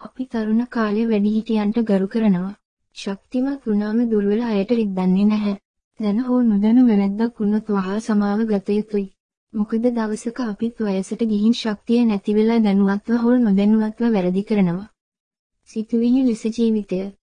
අපි තරුණ කාලේ වැඩිහිටියන්ට ගරු කරනවා. ශක්තිමත් වුණාම දුර්වල අයට රිද්දන්නේ නැහැ. දැන හෝ නොදැන වැරද්දක් වුණොත් වහා සමාව ගත යුතුයි. මොකද දවසක අපිත් වයසට ගිහින් ශක්තිය නැති වෙලා දැනුවත්ව හෝ නොදැනුවත්ව වැරදි කරනවා. සිතුවිලි ලෙස ජීවිතය